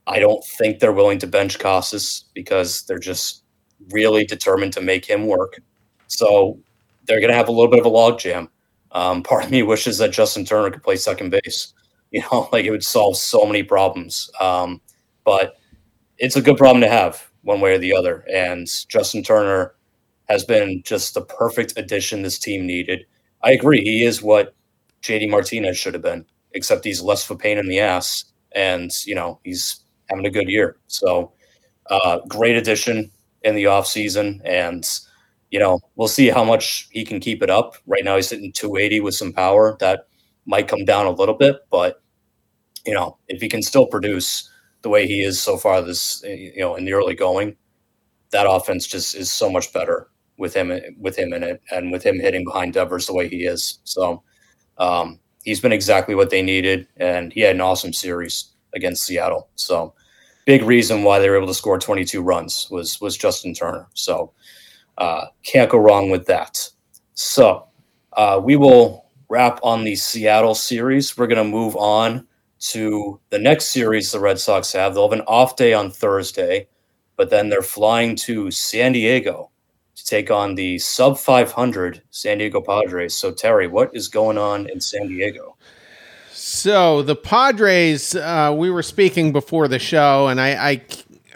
I don't think they're willing to bench Casas because they're just really determined to make him work. So they're going to have a little bit of a logjam. Um, part of me wishes that Justin Turner could play second base. You know, like it would solve so many problems. Um, but it's a good problem to have one way or the other. And Justin Turner has been just the perfect addition this team needed. I agree. He is what JD Martinez should have been, except he's less of a pain in the ass. And, you know, he's having a good year. So, uh, great addition in the offseason. And, you know, we'll see how much he can keep it up. Right now, he's hitting 280 with some power. That might come down a little bit, but, you know, if he can still produce, the way he is so far this you know in the early going, that offense just is so much better with him with him in it and with him hitting behind Devers the way he is. So um, he's been exactly what they needed, and he had an awesome series against Seattle. So big reason why they were able to score 22 runs was was Justin Turner. So uh, can't go wrong with that. So uh, we will wrap on the Seattle series. We're going to move on to the next series the Red Sox have. They'll have an off day on Thursday, but then they're flying to San Diego to take on the sub 500 San Diego Padres. So, Terry, what is going on in San Diego? So the Padres, uh, we were speaking before the show, and I, I,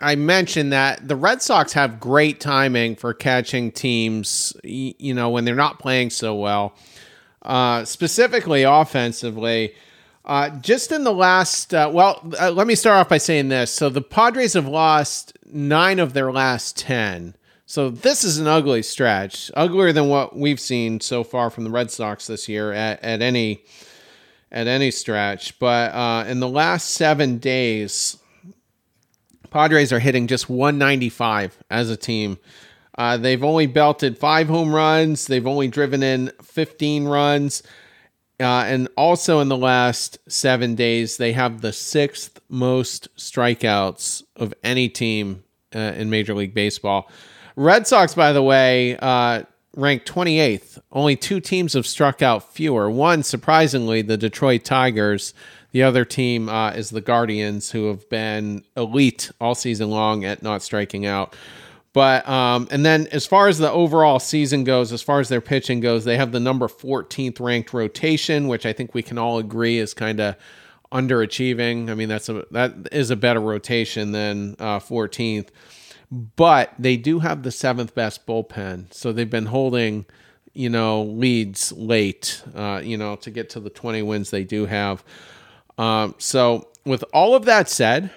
I mentioned that the Red Sox have great timing for catching teams. You know when they're not playing so well, uh, specifically offensively. Uh, just in the last, uh, well, uh, let me start off by saying this. So the Padres have lost nine of their last ten. So this is an ugly stretch, uglier than what we've seen so far from the Red Sox this year at, at any at any stretch. But uh, in the last seven days, Padres are hitting just 195 as a team. Uh, they've only belted five home runs. They've only driven in 15 runs. Uh, and also in the last seven days, they have the sixth most strikeouts of any team uh, in Major League Baseball. Red Sox, by the way, uh, ranked 28th. Only two teams have struck out fewer. One, surprisingly, the Detroit Tigers. The other team uh, is the Guardians, who have been elite all season long at not striking out. But um, and then as far as the overall season goes, as far as their pitching goes, they have the number 14th ranked rotation, which I think we can all agree is kind of underachieving. I mean, that's a that is a better rotation than uh, 14th but they do have the seventh best bullpen. So they've been holding, you know, leads late, uh, you know, to get to the 20 wins they do have. Um, so with all of that said,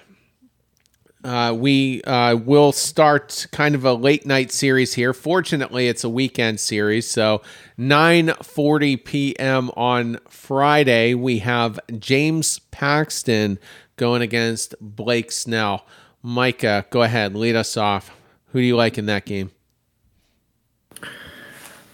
uh, we uh, will start kind of a late night series here. Fortunately, it's a weekend series, so 9:40 p.m. on Friday we have James Paxton going against Blake Snell. Micah, go ahead, lead us off. Who do you like in that game?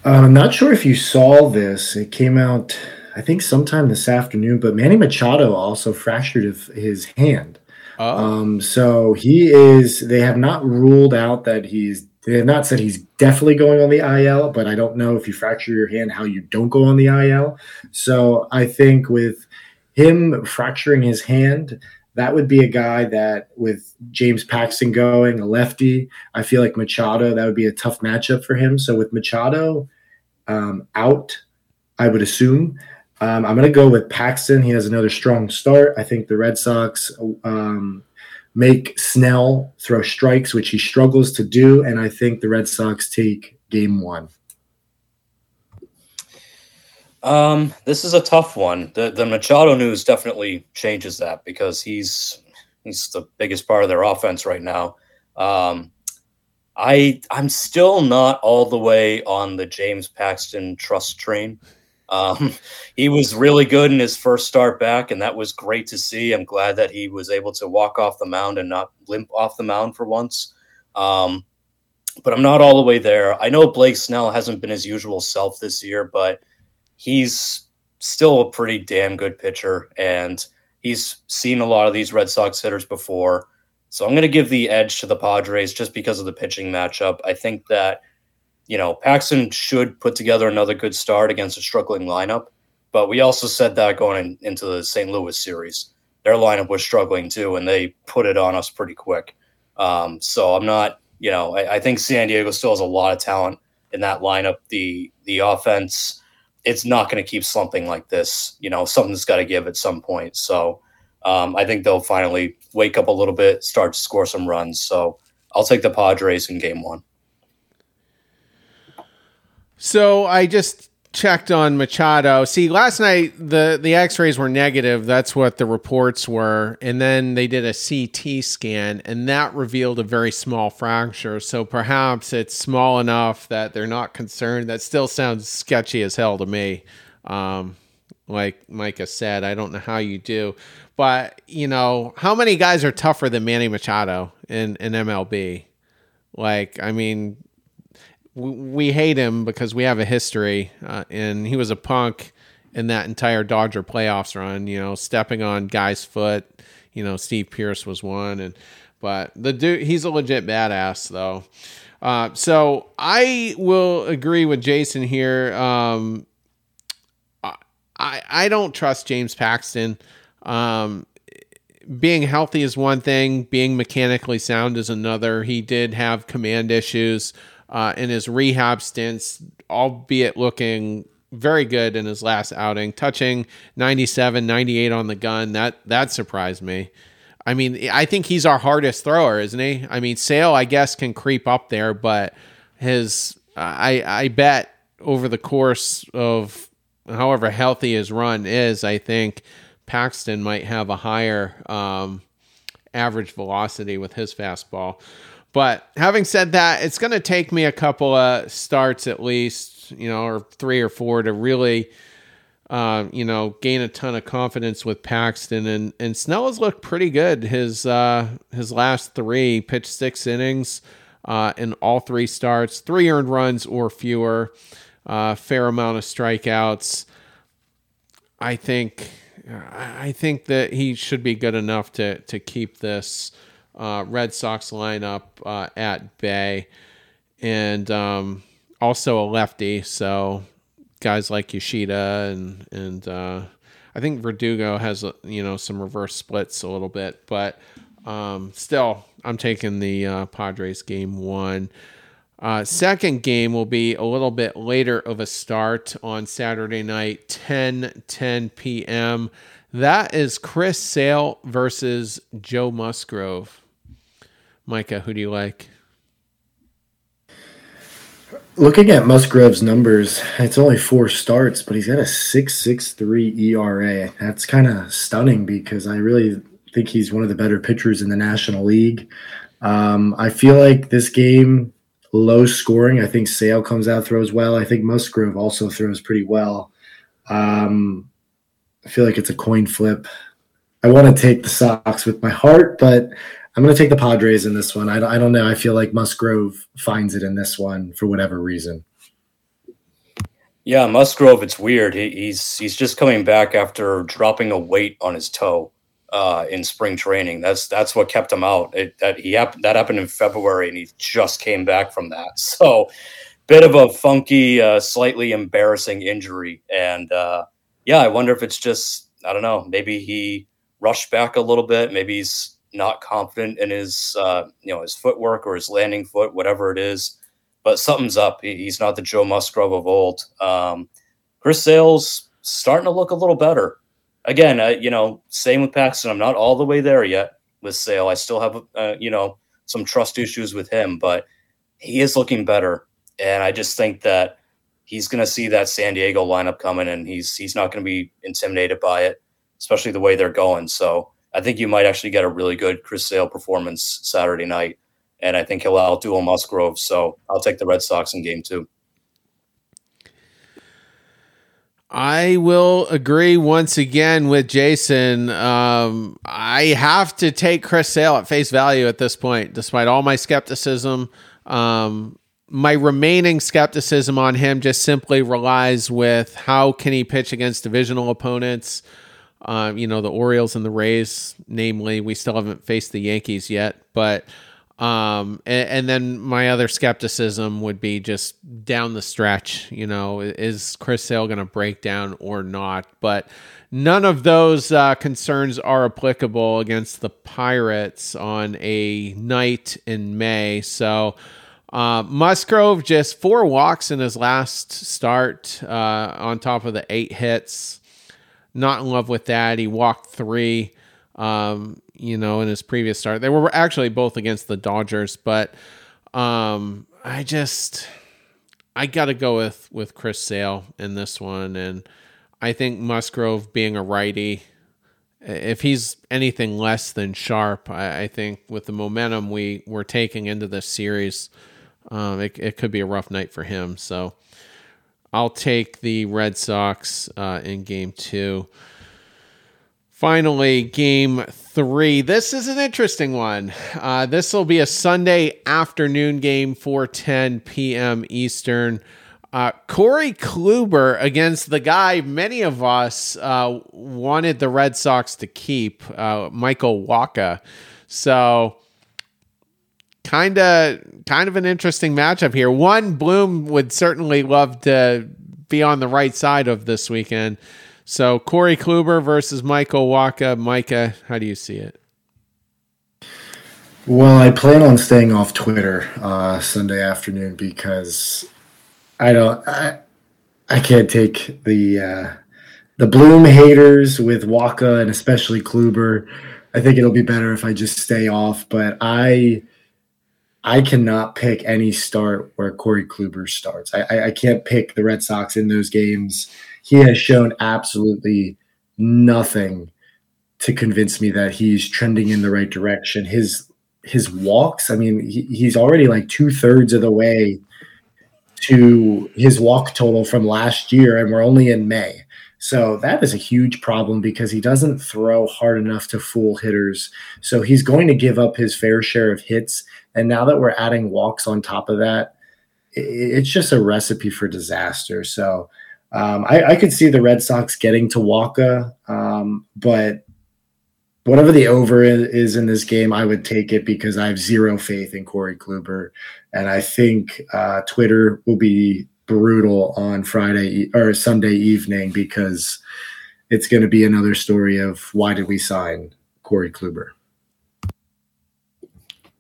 Uh, I'm not sure if you saw this. It came out, I think, sometime this afternoon. But Manny Machado also fractured his hand. Oh. Um, so he is. They have not ruled out that he's. They have not said he's definitely going on the IL, but I don't know if you fracture your hand how you don't go on the IL. So I think with him fracturing his hand, that would be a guy that with James Paxton going, a lefty, I feel like Machado, that would be a tough matchup for him. So with Machado um, out, I would assume. Um, I'm going to go with Paxton. He has another strong start. I think the Red Sox um, make Snell throw strikes, which he struggles to do. And I think the Red Sox take game one. Um, this is a tough one. The the Machado news definitely changes that because he's he's the biggest part of their offense right now. Um, I I'm still not all the way on the James Paxton trust train. Um, he was really good in his first start back, and that was great to see. I'm glad that he was able to walk off the mound and not limp off the mound for once. Um, but I'm not all the way there. I know Blake Snell hasn't been his usual self this year, but he's still a pretty damn good pitcher, and he's seen a lot of these Red Sox hitters before. So I'm going to give the edge to the Padres just because of the pitching matchup. I think that, you know, Paxton should put together another good start against a struggling lineup. But we also said that going in, into the St. Louis series. Their lineup was struggling too, and they put it on us pretty quick. Um, so I'm not, you know, I, I think San Diego still has a lot of talent in that lineup. The the offense it's not going to keep slumping like this. You know, something's got to give at some point. So um, I think they'll finally wake up a little bit, start to score some runs. So I'll take the Padres in game one. So I just checked on Machado. See, last night the the X-rays were negative. That's what the reports were, and then they did a CT scan, and that revealed a very small fracture. So perhaps it's small enough that they're not concerned. That still sounds sketchy as hell to me. Um, like Micah said, I don't know how you do, but you know, how many guys are tougher than Manny Machado in in MLB? Like, I mean, we hate him because we have a history, uh, and he was a punk in that entire Dodger playoffs run. You know, stepping on guys' foot. You know, Steve Pearce was one, and but the dude, he's a legit badass though. Uh, so I will agree with Jason here. Um, I I don't trust James Paxton. Um, being healthy is one thing, being mechanically sound is another. He did have command issues uh, in his rehab stints, albeit looking very good in his last outing, touching 97, 98 on the gun. That that surprised me. I mean, I think he's our hardest thrower, isn't he? I mean, Sale, I guess, can creep up there, but his, I, I bet over the course of however healthy his run is, I think Paxton might have a higher um, average velocity with his fastball. But having said that, it's going to take me a couple of starts at least, you know, or three or four to really uh, you know, gain a ton of confidence with Paxton and and Snell has looked pretty good. His uh, his last three pitched six innings uh, in all three starts, three earned runs or fewer, uh, fair amount of strikeouts. I think I think that he should be good enough to to keep this uh, Red Sox lineup uh, at bay, and um, also a lefty, so guys like Yoshida and and uh, I think Verdugo has you know some reverse splits a little bit, but um, still I'm taking the uh, Padres game one. Uh, second game will be a little bit later of a start on Saturday night, 10 10 p.m. That is Chris Sale versus Joe Musgrove. Micah, who do you like? Looking at Musgrove's numbers, it's only four starts, but he's got a 6.63 ERA. That's kind of stunning because I really think he's one of the better pitchers in the National League. Um, I feel like this game, low scoring. I think Sale comes out, throws well. I think Musgrove also throws pretty well. Um, I feel like it's a coin flip. I want to take the Sox with my heart, but I'm going to take the Padres in this one. I, I don't know. I feel like Musgrove finds it in this one for whatever reason. Yeah, Musgrove. It's weird. He, he's he's just coming back after dropping a weight on his toe uh, in spring training. That's that's what kept him out. It, that he that happened in February, and he just came back from that. So, bit of a funky, uh, slightly embarrassing injury. And uh, yeah, I wonder if it's just I don't know. Maybe he rushed back a little bit. Maybe he's not confident in his uh, you know his footwork or his landing foot, whatever it is. But something's up. he's not the Joe Musgrove of old. Um, Chris Sale's starting to look a little better. Again, uh, you know, same with Paxton. I'm not all the way there yet with Sale. I still have uh, you know some trust issues with him, but he is looking better. And I just think that he's going to see that San Diego lineup coming, and he's he's not going to be intimidated by it, especially the way they're going. So I think you might actually get a really good Chris Sale performance Saturday night. And I think he'll outduel Musgrove. So I'll take the Red Sox in game two. I will agree once again with Jason. Um, I have to take Chris Sale at face value at this point, despite all my skepticism. Um, my remaining skepticism on him just simply relies with how can he pitch against divisional opponents. Um, you know, the Orioles and the Rays, namely, we still haven't faced the Yankees yet. But, um, and, and then my other skepticism would be just down the stretch, you know, is Chris Sale going to break down or not? But none of those uh, concerns are applicable against the Pirates on a night in May. So, uh, Musgrove just four walks in his last start, uh, on top of the eight hits not in love with that. He walked three, um, you know, in his previous start. They were actually both against the Dodgers, but um, I just I got to go with with Chris Sale in this one, and I think Musgrove being a righty. If he's anything less than sharp, I, I think with the momentum we we're taking into this series, um, it, it could be a rough night for him. So I'll take the Red Sox uh, in game two. Finally, game three. This is an interesting one. Uh, this will be a Sunday afternoon game, 4:10 p.m. Eastern. Uh, Corey Kluber against the guy many of us uh, wanted the Red Sox to keep, uh, Michael Wacha. So kind of kind of an interesting matchup here. One Bloom would certainly love to be on the right side of this weekend. So Corey Kluber versus Michael Wacha. Micah, how do you see it? Well, I plan on staying off Twitter uh, Sunday afternoon because I don't. I, I can't take the uh, the Bloom haters with Wacha and especially Kluber. I think it'll be better if I just stay off. But I I cannot pick any start where Corey Kluber starts. I, I, I can't pick the Red Sox in those games. He has shown absolutely nothing to convince me that he's trending in the right direction. His his walks. I mean, he, he's already like two thirds of the way to his walk total from last year, and we're only in May. So that is a huge problem because he doesn't throw hard enough to fool hitters. So he's going to give up his fair share of hits. And now that we're adding walks on top of that, it's just a recipe for disaster. So um, I, I, could see the Red Sox getting to Wacha, um, but whatever the over is in this game, I would take it because I have zero faith in Corey Kluber, and I think uh, Twitter will be brutal on Friday or Sunday evening because it's going to be another story of why did we sign Corey Kluber.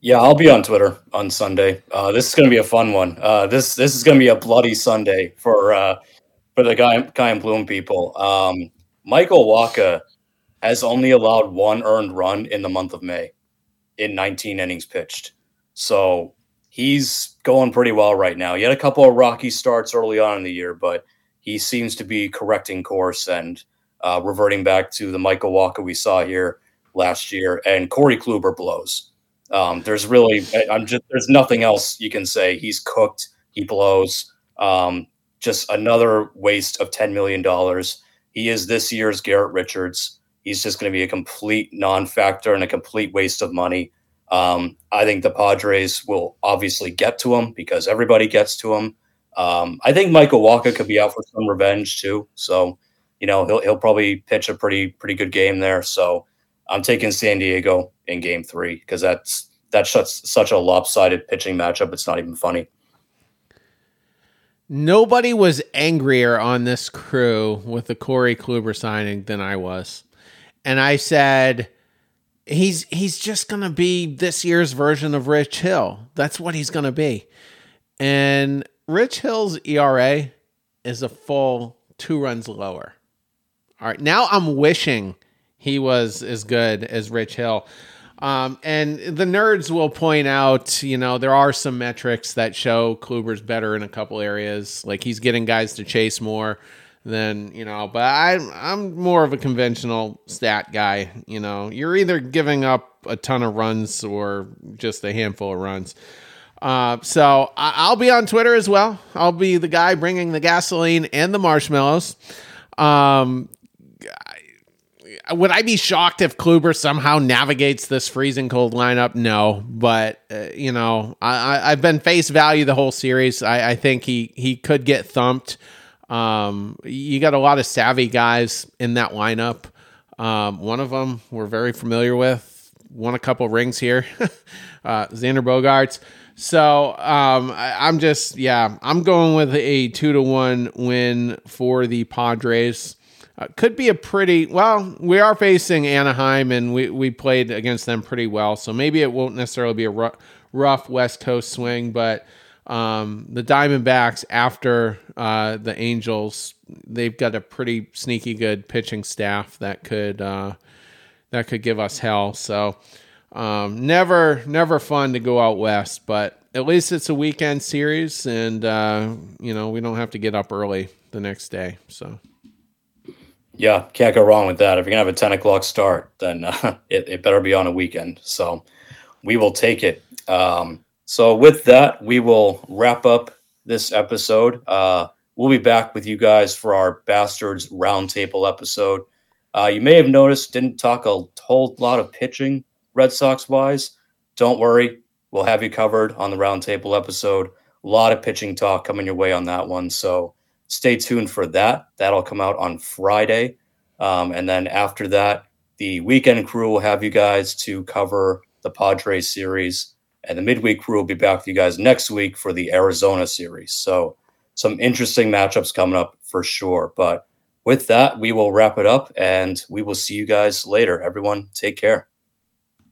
Yeah, I'll be on Twitter on Sunday. Uh, this is going to be a fun one. Uh, this this is going to be a bloody Sunday for uh, for the guy Chaim Bloom people. Um, Michael Wacha has only allowed one earned run in the month of May in 19 innings pitched. So he's going pretty well right now. He had a couple of rocky starts early on in the year, but he seems to be correcting course and uh, reverting back to the Michael Wacha we saw here last year. And Corey Kluber blows. Um, there's really, I'm just, there's nothing else you can say. He's cooked. He blows. Um, just another waste of $10 million. He is this year's Garrett Richards. He's just going to be a complete non-factor and a complete waste of money. Um, I think the Padres will obviously get to him because everybody gets to him. Um, I think Michael Wacha could be out for some revenge too. So, you know, he'll he'll probably pitch a pretty pretty good game there. So, I'm taking San Diego in Game Three because that's that's such such a lopsided pitching matchup. It's not even funny. Nobody was angrier on this crew with the Corey Kluber signing than I was and I said, he's he's just gonna be this year's version of Rich Hill. That's what he's gonna be. And Rich Hill's ERA is a full two runs lower. All right, now I'm wishing he was as good as Rich Hill. Um, and the nerds will point out, you know, there are some metrics that show Kluber's better in a couple areas. Like he's getting guys to chase more then you know but i i'm more of a conventional stat guy you know you're either giving up a ton of runs or just a handful of runs uh, so I, will be on twitter as well i'll be the guy bringing the gasoline and the marshmallows um, would I be shocked if Kluber somehow navigates this freezing cold lineup? No, but uh, you know, I, have been face value the whole series. I, I, think he he could get thumped. Um, you got a lot of savvy guys in that lineup. Um, one of them we're very familiar with, won a couple rings here, uh, Xander Bogaerts. So um, I, am just, yeah, I'm going with a two to one win for the Padres. Uh, could be a pretty well. We are facing Anaheim, and we we played against them pretty well. So maybe it won't necessarily be a rough, rough West Coast swing, but um, the Diamondbacks, after uh, the Angels, they've got a pretty sneaky good pitching staff that could uh, that could give us hell. So um, never never fun to go out west, but at least it's a weekend series, and uh, you know we don't have to get up early the next day. So. Yeah, can't go wrong with that. If you're gonna have a 10 o'clock start, then it, it, better be on a weekend. So we will take it. Um, so with that, we will wrap up this episode. Uh, we'll be back with you guys for our Bastards Roundtable episode. Uh, you may have noticed didn't talk a whole lot of pitching Red Sox wise. Don't worry, we'll have you covered on the Roundtable episode. A lot of pitching talk coming your way on that one. So stay tuned for that. That'll come out on Friday. Um, and then after that, the weekend crew will have you guys to cover the Padres series And the midweek crew will be back with you guys next week for the Arizona series. So, some interesting matchups coming up for sure. But with that, we will wrap it up and we will see you guys later. Everyone, take care.